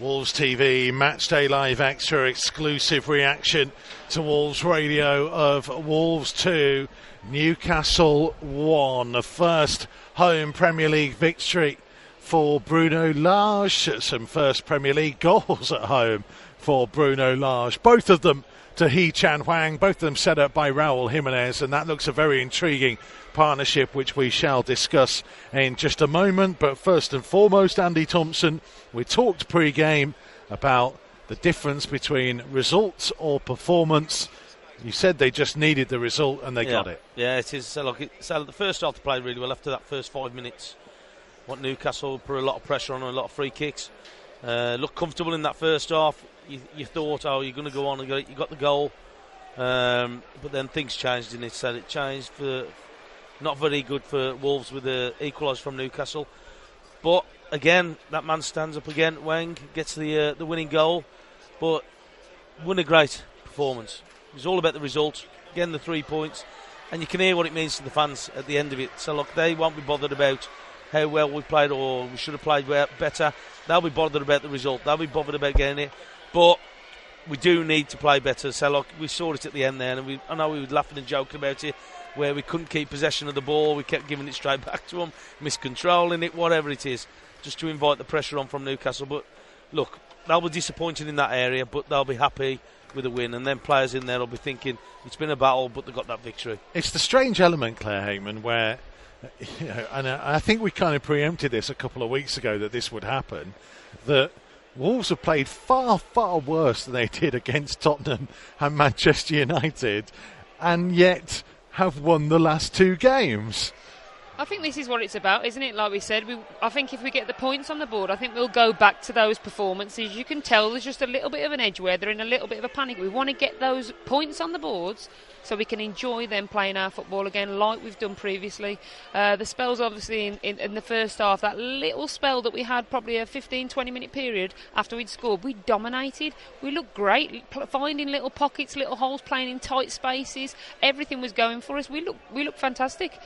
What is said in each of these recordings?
Wolves TV Matchday Live Extra exclusive reaction to Wolves Radio of Wolves 2, Newcastle 1. The first home Premier League victory for Bruno Lage. Some first Premier League goals at home for Bruno Lage. Both of them to Hee Chan Hwang, both of them set up by Raul Jimenez, and that looks a very intriguing partnership, which we shall discuss in just a moment. But first and foremost, Andy Thompson, we talked pre game about the difference between results or performance. You said they just needed the result and they yeah. got it. Yeah, it is. So, look, it, so the first half they played really well after that first five minutes. What Newcastle put a lot of pressure on and a lot of free kicks. Uh, looked comfortable in that first half. You, you thought, oh, you're going to go on and go, you got the goal. Um, but then things changed in it. So it changed for not very good for Wolves with the equaliser from Newcastle. But again, that man stands up again. Hwang gets the uh, the winning goal, but won a great performance. It was all about the result. Again, the three points, and you can hear what it means to the fans at the end of it. So look, they won't be bothered about how well we played or we should have played better. They'll be bothered about the result. They'll be bothered about getting it. But we do need to play better. So look, we saw it at the end there, and we, I know we were laughing and joking about it where we couldn't keep possession of the ball. We kept giving it straight back to them, miscontrolling it, whatever it is, just to invite the pressure on from Newcastle. But look, they'll be disappointed in that area, but they'll be happy with a win. And then players in there will be thinking it's been a battle, but they got that victory. It's the strange element, Claire Heyman, where. You know, and I think we kind of preempted this a couple of weeks ago that this would happen. That Wolves have played far, far worse than they did against Tottenham and Manchester United, and yet have won the last two games. I think this is what it's about, isn't it? Like we said, we, I think if we get the points on the board, I think we'll go back to those performances. You can tell there's just a little bit of an edge where they're in a little bit of a panic. We want to get those points on the boards so we can enjoy them playing our football again, like we've done previously. Uh, the spells, obviously, in, in, in, the first half, that little spell that we had, probably a 15 20 minute period after we'd scored, we dominated. We looked great, finding little pockets, little holes, playing in tight spaces. Everything was going for us. We look, we looked fantastic.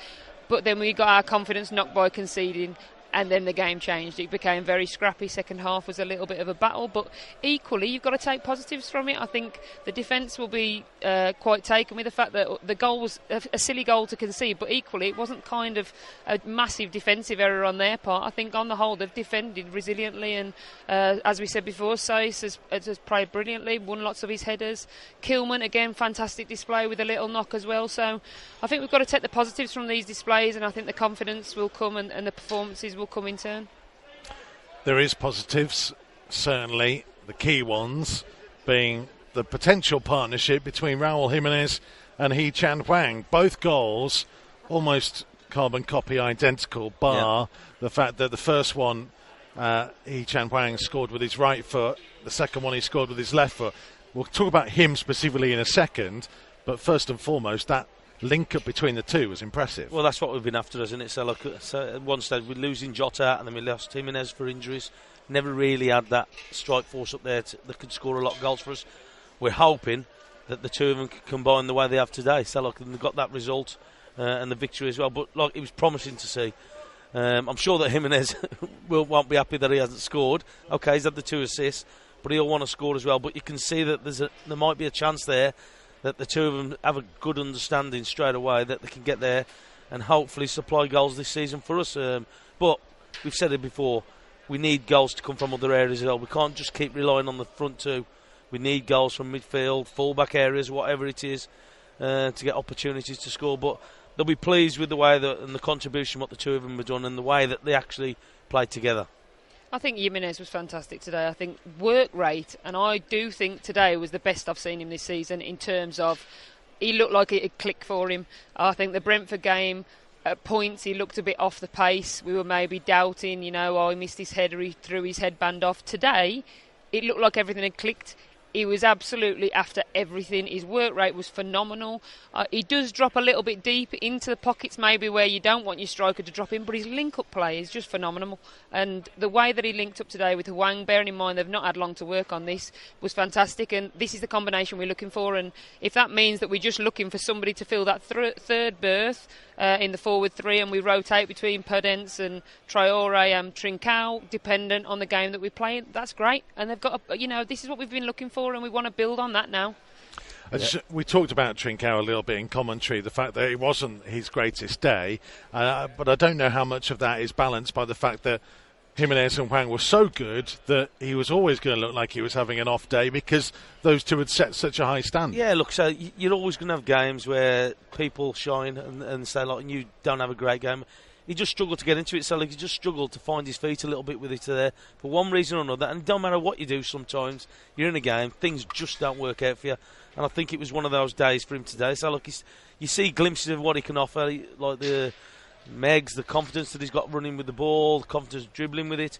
But then we got our confidence knocked by conceding, and then the game changed. It became very scrappy. Second half was a little bit of a battle, but equally, you've got to take positives from it. I think the defence will be uh, quite taken with the fact that the goal was a, silly goal to concede, but equally, it wasn't kind of a massive defensive error on their part. I think on the whole, they've defended resiliently, and uh, as we said before, Saïss has, has played brilliantly, won lots of his headers. Kilman, again, fantastic display with a little knock as well. So I think we've got to take the positives from these displays, and I think the confidence will come and, and the performances will will come in turn? There is positives, certainly. The key ones being the potential partnership between Raul Jimenez and Hee Chan Hwang. Both goals almost carbon copy identical, bar yeah. the fact that the first one uh, Hee Chan Hwang scored with his right foot, the second one he scored with his left foot. We'll talk about him specifically in a second, but first and foremost, that link up between the two was impressive. Well, that's what we've been after, isn't it? So, look, so one stage we're losing Jota and then we lost Jimenez for injuries. Never really had that strike force up there to, that could score a lot of goals for us. We're hoping that the two of them can combine the way they have today. So, look, they've got that result uh, and the victory as well. But, look, it was promising to see. Um, I'm sure that Jimenez will, won't be happy that he hasn't scored. Okay, he's had the two assists, but he'll want to score as well. But you can see that there's a, there might be a chance there that the two of them have a good understanding straight away that they can get there and hopefully supply goals this season for us. Um, but we've said it before, we need goals to come from other areas as well. We can't just keep relying on the front two. We need goals from midfield, fullback areas, whatever it is, uh, to get opportunities to score. But they'll be pleased with the way that and the contribution what the two of them have done and the way that they actually played together. I think Jimenez was fantastic today. I think work rate, and I do think today was the best I've seen him this season in terms of he looked like it had clicked for him. I think the Brentford game. At points, he looked a bit off the pace. We were maybe doubting, you know, oh, he missed his header, he threw his headband off. Today, it looked like everything had clicked he was absolutely after everything. His work rate was phenomenal. Uh, he does drop a little bit deep into the pockets, maybe where you don't want your striker to drop in, but his link up play is just phenomenal. And the way that he linked up today with Hwang, bearing in mind they've not had long to work on this, was fantastic. And this is the combination we're looking for. And if that means that we're just looking for somebody to fill that th- third berth uh, in the forward three and we rotate between Podence and Traore and Trincao, dependent on the game that we play, that's great. And they've got, a, you know, this is what we've been looking for and we want to build on that now. Just, we talked about Trincao a little bit in commentary, the fact that it wasn't his greatest day, uh, but I don't know how much of that is balanced by the fact that Jimenez and Hwang were so good that he was always going to look like he was having an off day because those two had set such a high standard. Yeah, look, so you're always going to have games where people shine and, and say, like, you don't have a great game. He just struggled to get into it, so he just struggled to find his feet a little bit with it there for one reason or another. And it don't matter what you do sometimes, you're in a game, things just don't work out for you. And I think it was one of those days for him today. So, look, you see glimpses of what he can offer, like the Megs, the confidence that he's got running with the ball, the confidence dribbling with it.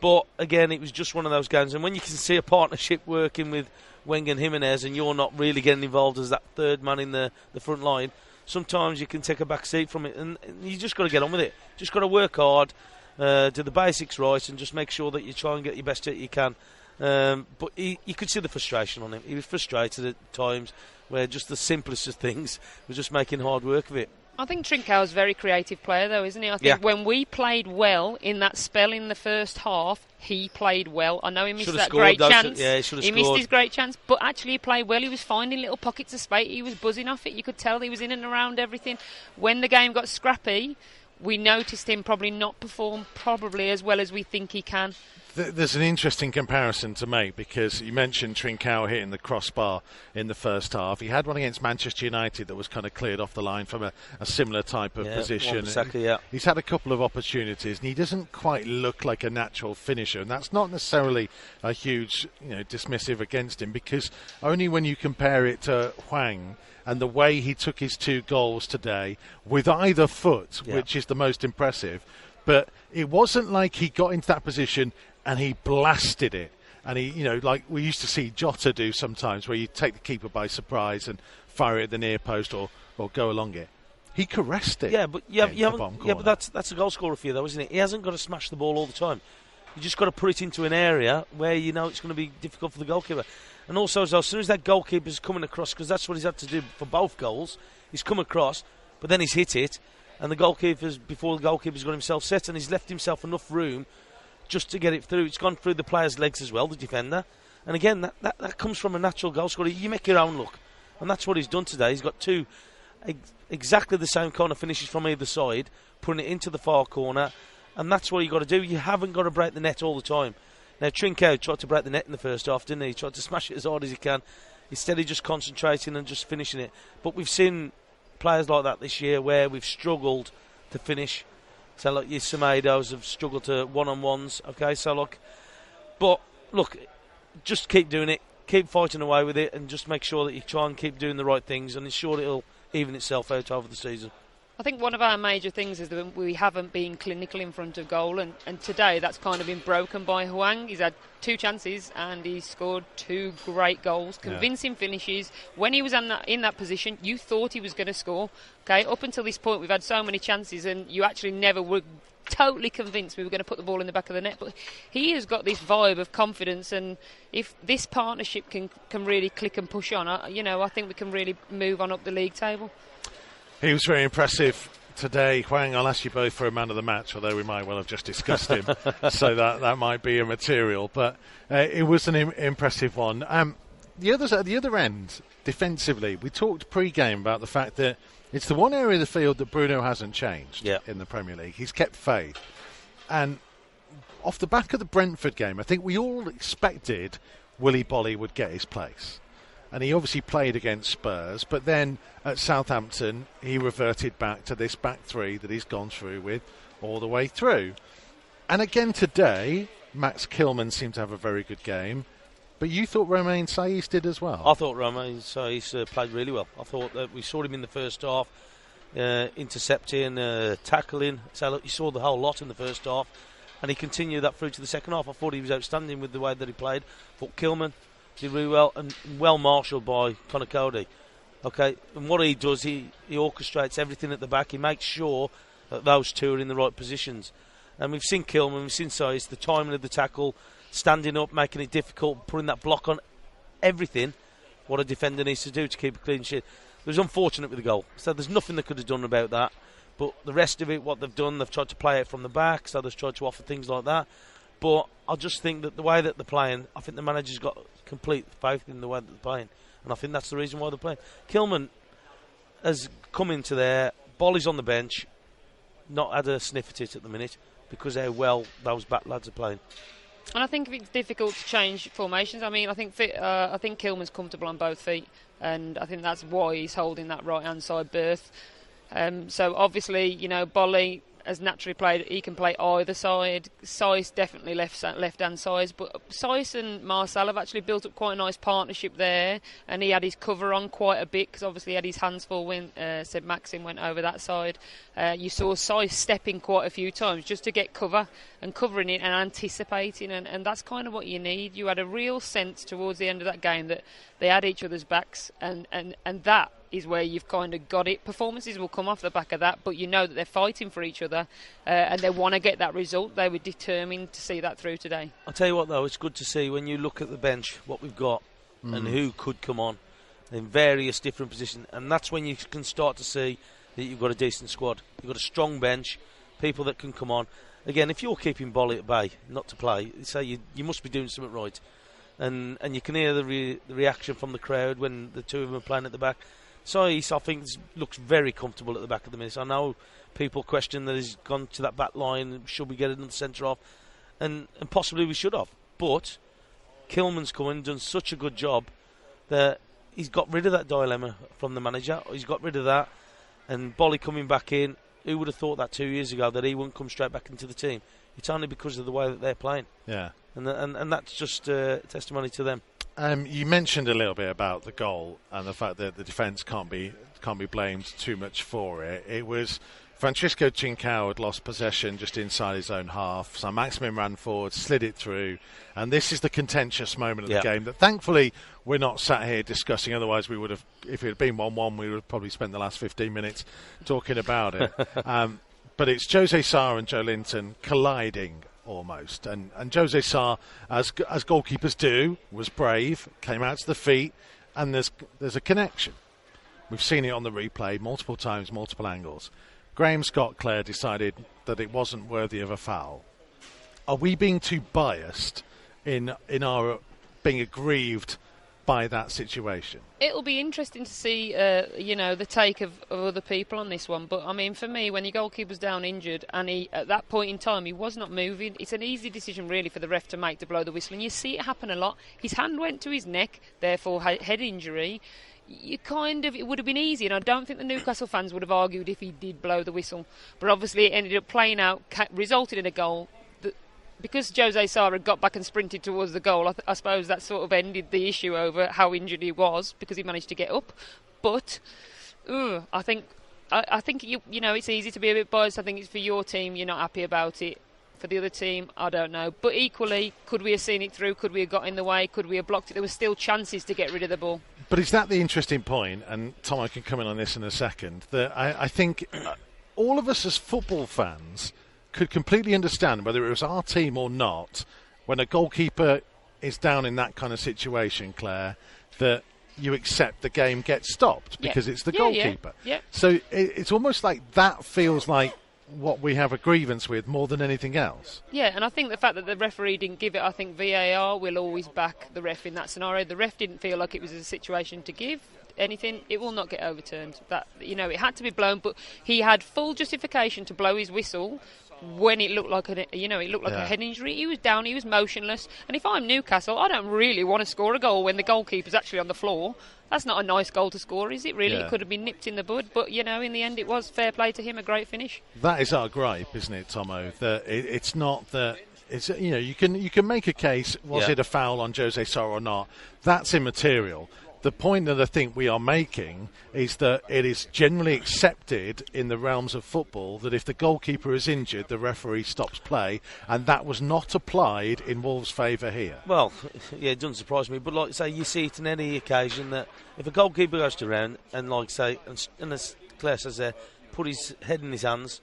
But again, it was just one of those games. And when you can see a partnership working with Hwang and Jimenez and you're not really getting involved as that third man in the, the front line, sometimes you can take a back seat from it. And, you just got to get on with it. Just got to work hard, uh, do the basics right, and just make sure that you try and get your best hit you can. Um, but he, you could see the frustration on him. He was frustrated at times where just the simplest of things was just making hard work of it. I think Trincão's a very creative player, though, isn't he? I think Yeah. when we played well in that spell in the first half, he played well. I know he missed Should've that scored, great chance. yeah, he should've missed his great chance, but actually he played well. He was finding little pockets of space. He was buzzing off it. You could tell he was in and around everything. When the game got scrappy, we noticed him probably not perform probably as well as we think he can. Th- There's an interesting comparison to make because you mentioned Trincao hitting the crossbar in the first half. He had one against Manchester United that was kind of cleared off the line from a, a similar type of Yeah, position. Wan-Bissaka, yeah. He's had a couple of opportunities and he doesn't quite look like a natural finisher. And that's not necessarily a huge, you know, dismissive against him because only when you compare it to Hwang and the way he took his two goals today with either foot, Yeah. which is the most impressive. But it wasn't like he got into that position and he blasted it. And he, you know, like we used to see Jota do sometimes, where you take the keeper by surprise and fire it at the near post or, or go along it. He caressed it. Yeah, but you, have, you the haven't, bottom yeah, but that's that's a goal scorer for you, though, isn't it? He hasn't got to smash the ball all the time. You just got to put it into an area where you know it's going to be difficult for the goalkeeper. And also, as soon as that goalkeeper's coming across, because that's what he's had to do for both goals, he's come across, but then he's hit it, and the goalkeeper's before the goalkeeper's got himself set, and he's left himself enough room just to get it through. It's gone through the player's legs as well, the defender. And again, that, that, that comes from a natural goal scorer. You make your own look. And that's what he's done today. He's got two ex- exactly the same of finishes from either side, putting it into the far corner. And that's what you've got to do. You haven't got to break the net all the time. Now, Trincão tried to break the net in the first half, didn't he? He tried to smash it as hard as he can. Instead of just concentrating and just finishing it. But we've seen players like that this year where we've struggled to finish. So, like your Semedos have struggled to one on ones. Okay, so look, but look, just keep doing it, keep fighting away with it, and just make sure that you try and keep doing the right things, and ensure it'll even itself out over the season. I think one of our major things is that we haven't been clinical in front of goal, and, and today that's kind of been broken by Hwang. He's had two chances and he's scored two great goals, Yeah. convincing finishes. When he was in that, in that position, you thought he was going to score. Okay, up until this point, we've had so many chances, and you actually never were totally convinced we were going to put the ball in the back of the net. But he has got this vibe of confidence, and if this partnership can can really click and push on, you know, I think we can really move on up the league table. He was very impressive today. Hwang, I'll ask you both for a man of the match, although we might well have just discussed him, so that, that might be immaterial. But uh, it was an Im- impressive one. Um, the others at the other end, defensively, we talked pre-game about the fact that it's the one area of the field that Bruno hasn't changed Yeah. in the Premier League. He's kept faith, and off the back of the Brentford game, I think we all expected Willy Boly would get his place. And he obviously played against Spurs, but then at Southampton, he reverted back to this back three that he's gone through with all the way through. And again today, Max Kilman seemed to have a very good game, but you thought Romain Saïss did as well. I thought Romain Saïss uh, played really well. I thought that we saw him in the first half, uh, intercepting, uh, tackling. So you saw the whole lot in the first half, and he continued that through to the second half. I thought he was outstanding with the way that he played. thought Kilman Did really well and well marshalled by Conor Coady. Okay, and what he does, he, he orchestrates everything at the back. He makes sure that those two are in the right positions. And we've seen Kilman, we've seen Saïss, the timing of the tackle, standing up, making it difficult, putting that block on everything. What a defender needs to do to keep a clean sheet. It was unfortunate with the goal. So there's nothing they could have done about that. But the rest of it, what they've done, they've tried to play it from the back, so they've tried to offer things like that. But I just think that the way that they're playing, I think the manager's got complete faith in the way that they're playing. And I think that's the reason why they're playing. Kilman has come into there, Boly's on the bench, not had a sniff at it at the minute because how well those back lads are playing. And I think it's difficult to change formations. I mean, I think uh, I think Kilman's comfortable on both feet, and I think that's why he's holding that right hand side berth. Um, so obviously, you know, Boly has naturally played. He can play either side. Saïss definitely left left hand side, but Saïss and Marçal have actually built up quite a nice partnership there. And he had his cover on quite a bit because obviously he had his hands full when uh, Saint-Maximin went over that side. Uh, you saw Saïss stepping quite a few times just to get cover and covering it and anticipating, and, and that's kind of what you need. You had a real sense towards the end of that game that they had each other's backs, and, and, and that is where you've kind of got it. Performances will come off the back of that, but you know that they're fighting for each other uh, and they want to get that result. They were determined to see that through today. I'll tell you what, though, it's good to see when you look at the bench what we've got mm. and who could come on in various different positions, and that's when you can start to see that you've got a decent squad. You've got a strong bench, people that can come on. Again, if you're keeping Boly at bay, not to play, say you, you must be doing something right. And and you can hear the, re- the reaction from the crowd when the two of them are playing at the back. Saiss, I think, looks very comfortable at the back of the minutes. I know people question that he's gone to that back line. Should we get another centre off? And, and possibly we should have. But Kilman's come and done such a good job that he's got rid of that dilemma from the manager. He's got rid of that. And Boly coming back in, who would have thought that two years ago that he wouldn't come straight back into the team? It's only because of the way that they're playing. Yeah. And, and, and that's just uh, testimony to them. Um, you mentioned a little bit about the goal and the fact that the defence can't be can't be blamed too much for it. It was Francisco Trincao had lost possession just inside his own half. So Maximin ran forward, slid it through, and this is the contentious moment of the game that thankfully we're not sat here discussing. Otherwise, we would have, if it had been one-one, we would have probably spent the last 15 minutes talking about it. um, but it's Jose Sá and Joelinton colliding almost. And and Jose Sá, as as goalkeepers do, was brave, came out to the feet, and there's there's a connection. We've seen it on the replay multiple times, multiple angles. Graham Scott Clare decided that it wasn't worthy of a foul. Are we being too biased in in our being aggrieved by that situation. It'll be interesting to see, uh, you know, the take of, of, other people on this one. But I mean, for me, when your goalkeeper's down injured and he, at that point in time, he was not moving, it's an easy decision really for the ref to make to blow the whistle. And you see it happen a lot. His hand went to his neck, therefore head injury. You kind of, it would have been easy, and I don't think the Newcastle fans would have argued if he did blow the whistle. But obviously, it ended up playing out, resulted in a goal because Jose Sá got back and sprinted towards the goal, I, th- I, suppose that sort of ended the issue over how injured he was because he managed to get up. But I think I, I, think you you know it's easy to be a bit biased. I think it's for your team. You're not happy about it. For the other team, I don't know. But equally, could we have seen it through? Could we have got in the way? Could we have blocked it? There were still chances to get rid of the ball. But is that the interesting point? And Tom, I can come in on this in a second. That I, I think uh, all of us as football fans could completely understand whether it was our team or not when a goalkeeper is down in that kind of situation, Claire, that you accept the game gets stopped because yeah. it's the yeah, goalkeeper. Yeah, yeah. So it, it's almost like that feels like what we have a grievance with more than anything else. Yeah, and I think the fact that the referee didn't give it, I think VAR will always back the ref in that scenario. The ref didn't feel like it was a situation to give anything, it will not get overturned. That you know, it had to be blown, but he had full justification to blow his whistle when it looked like a you know it looked like yeah. a head injury. He was down, he was motionless. And if I'm Newcastle, I don't really want to score a goal when the goalkeeper's actually on the floor. That's not a nice goal to score, is it? Really, yeah. it could have been nipped in the bud. But you know, in the end, it was fair play to him. A great finish. That is our gripe, isn't it, Tomo? That it, it's not that. It's you know you can you can make a case was yeah. it a foul on Jose Sá or not that's immaterial the point that I think we are making is that it is generally accepted in the realms of football that if the goalkeeper is injured, the referee stops play, and that was not applied in Wolves' favour here. Well, yeah, it doesn't surprise me, but like say, you see it on any occasion that if a goalkeeper goes to round and like say, and, and as Claire says there, put his head in his hands,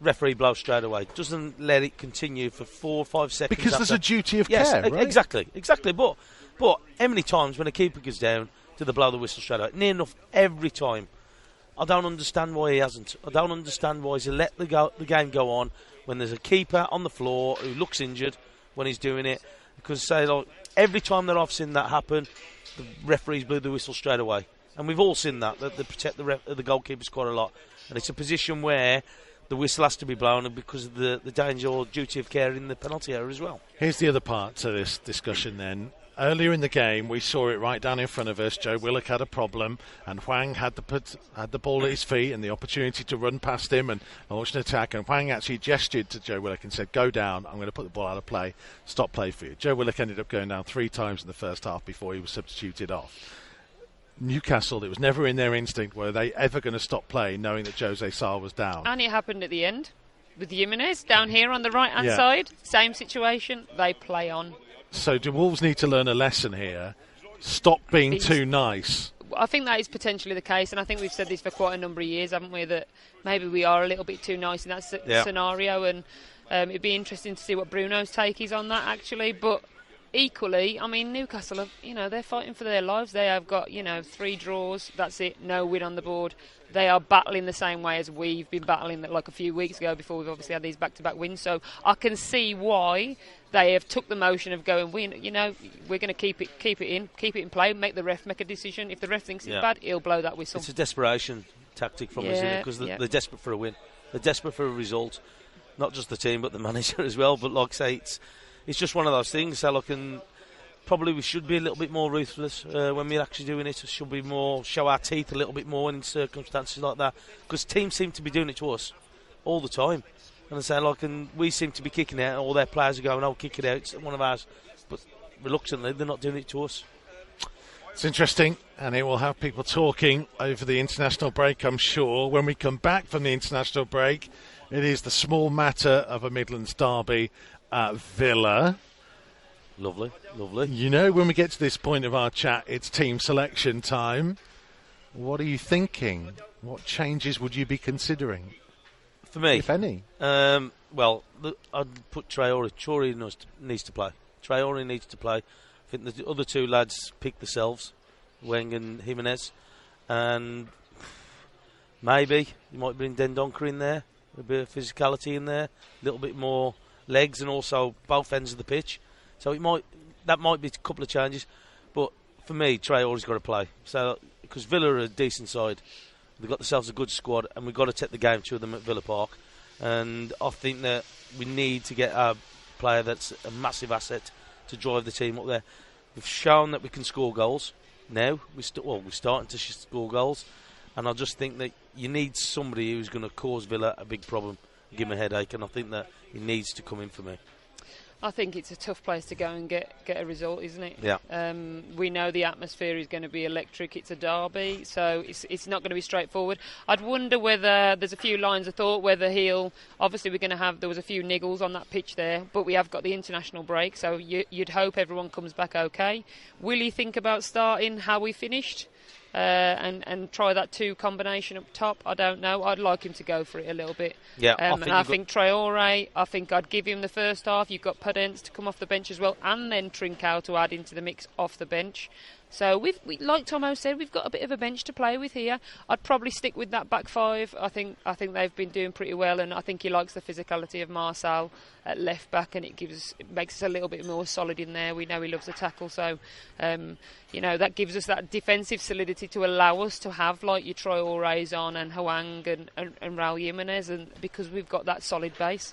referee blows straight away. Doesn't let it continue for four or five seconds. Because after. there's a duty of yes, care, right? exactly, exactly. But but how many times when a keeper goes down, do they blow the whistle straight away? Near enough every time. I don't understand why he hasn't. I don't understand why he's let the, go, the game go on when there's a keeper on the floor who looks injured when he's doing it. Because say like every time that I've seen that happen, the referees blew the whistle straight away, and we've all seen that. That they protect the ref, uh, the goalkeepers quite a lot, and it's a position where the whistle has to be blown because of the, the danger or duty of care in the penalty area as well. Here's the other part to this discussion then. Earlier in the game, we saw it right down in front of us. Joe Willock had a problem, and Hwang had the put, had the ball at his feet and the opportunity to run past him and launch an attack. And Hwang actually gestured to Joe Willock and said, "Go down. I'm going to put the ball out of play. Stop play for you." Joe Willock ended up going down three times in the first half before he was substituted off. Newcastle, it was never in their instinct were they ever going to stop play, knowing that Jose Sá was down. And it happened at the end with Jimenez down here on the right hand Yeah. side. Same situation. They play on. So do Wolves need to learn a lesson here? Stop being Being- too nice. I think that is potentially the case, and I think we've said this for quite a number of years, haven't we? That maybe we are a little bit too nice in that s- Yeah. scenario, and um, it'd be interesting to see what Bruno's take is on that, actually. But equally, I mean, Newcastle, have, you know, they're fighting for their lives. They have got, you know, three draws. That's it. No win on the board. They are battling the same way as we've been battling, like a few weeks ago. Before we've obviously had these back-to-back wins, so I can see why they have took the motion of going win. You know, we're going to keep it, keep it in, keep it in play, make the ref make a decision. If the ref thinks it's Yeah. bad, he'll blow that whistle. It's a desperation tactic from us, isn't it? Because they're, yeah. they're desperate for a win. They're desperate for a result. Not just the team, but the manager as well. But like I say, it's it's just one of those things. So look, and probably we should be a little bit more ruthless uh, when we're actually doing it. We Should be more show our teeth a little bit more in circumstances like that. Because teams seem to be doing it to us all the time. And I say like, and we seem to be kicking out. All their players are going, "Oh, kick it out." It's one of ours, but reluctantly, they're not doing it to us. It's interesting, and it will have people talking over the international break, I'm sure. When we come back from the international break, it is the small matter of a Midlands derby at Villa. Lovely, lovely. You know, when we get to this point of our chat, it's team selection time. What are you thinking? What changes would you be considering, For me, if any? Um, well, the, I'd put Traore. Traore needs to, needs to play. Traore needs to play. I think the other two lads pick themselves, Hwang and Jimenez, and maybe you might bring Dendoncker in there, a bit of physicality in there, a little bit more legs, and also both ends of the pitch. So it might that might be a couple of changes, but for me, Traore's got to play. So because Villa are a decent side, they've got themselves a good squad, and we've got to take the game to them at Villa Park. And I think that we need to get a player that's a massive asset to drive the team up there. We've shown that we can score goals. Now we st- well, we're starting to score goals, and I just think that you need somebody who's going to cause Villa a big problem, give them a headache, and I think that he needs to come in for me. I think it's a tough place to go and get get a result, isn't it? Yeah. Um, we know the atmosphere is going to be electric. It's a derby, so it's it's not going to be straightforward. I'd wonder whether there's a few lines of thought whether he'll. Obviously, we're going to have there was a few niggles on that pitch there, but we have got the international break, so you, you'd hope everyone comes back okay. Will he think about starting how we finished? Uh, and and try that two combination up top. I don't know. I'd like him to go for it a little bit. Yeah, I um, think and I think Traore. I think I'd give him the first half. You've got Podence to come off the bench as well, and then Trincao to add into the mix off the bench. So we've, we, like Tomo said, we've got a bit of a bench to play with here. I'd probably stick with that back five. I think I think they've been doing pretty well, and I think he likes the physicality of Marçal at left back, and it gives it makes us a little bit more solid in there. We know he loves a tackle, so um, you know that gives us that defensive solidity to allow us to have like your Traores on and Hwang and, and, and Raul Jimenez, and because we've got that solid base.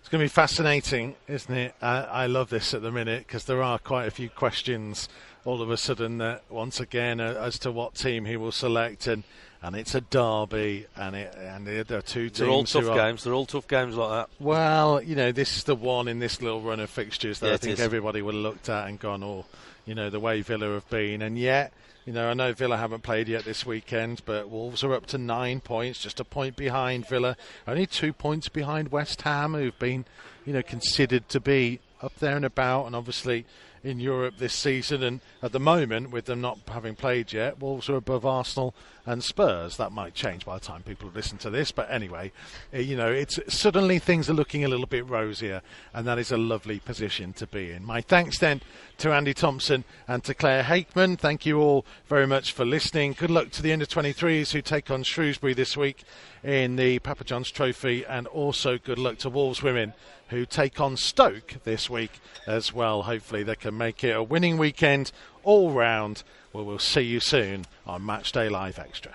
It's going to be fascinating, isn't it? I, I love this at the minute because there are quite a few questions all of a sudden that once again uh, as to what team he will select and and it's a derby, and it and there are two teams. They're all tough are- games. They're all tough games like that. well, you know, this is the one in this little run of fixtures that Yeah, I think is. everybody would have looked at and gone, oh, you know, the way Villa have been. And yet, you know, I know Villa haven't played yet this weekend, but Wolves are up to nine points, just a point behind Villa. Only two points behind West Ham, who've been, you know, considered to be up there and about, and obviously in Europe this season. And at the moment, with them not having played yet, Wolves are above Arsenal and Spurs. That might change by the time people listen to this, but anyway, eh, you know, it's suddenly things are looking a little bit rosier, and that is a lovely position to be in. My thanks then to Andy Thompson and to Claire Hakeman. Thank you all very much for listening. Good luck to the under 23s who take on Shrewsbury this week in the Papa John's Trophy, and also good luck to Wolves women who take on Stoke this week as well. Hopefully, they can make it a winning weekend all round. Well, we'll see you soon on Matchday Live Extra.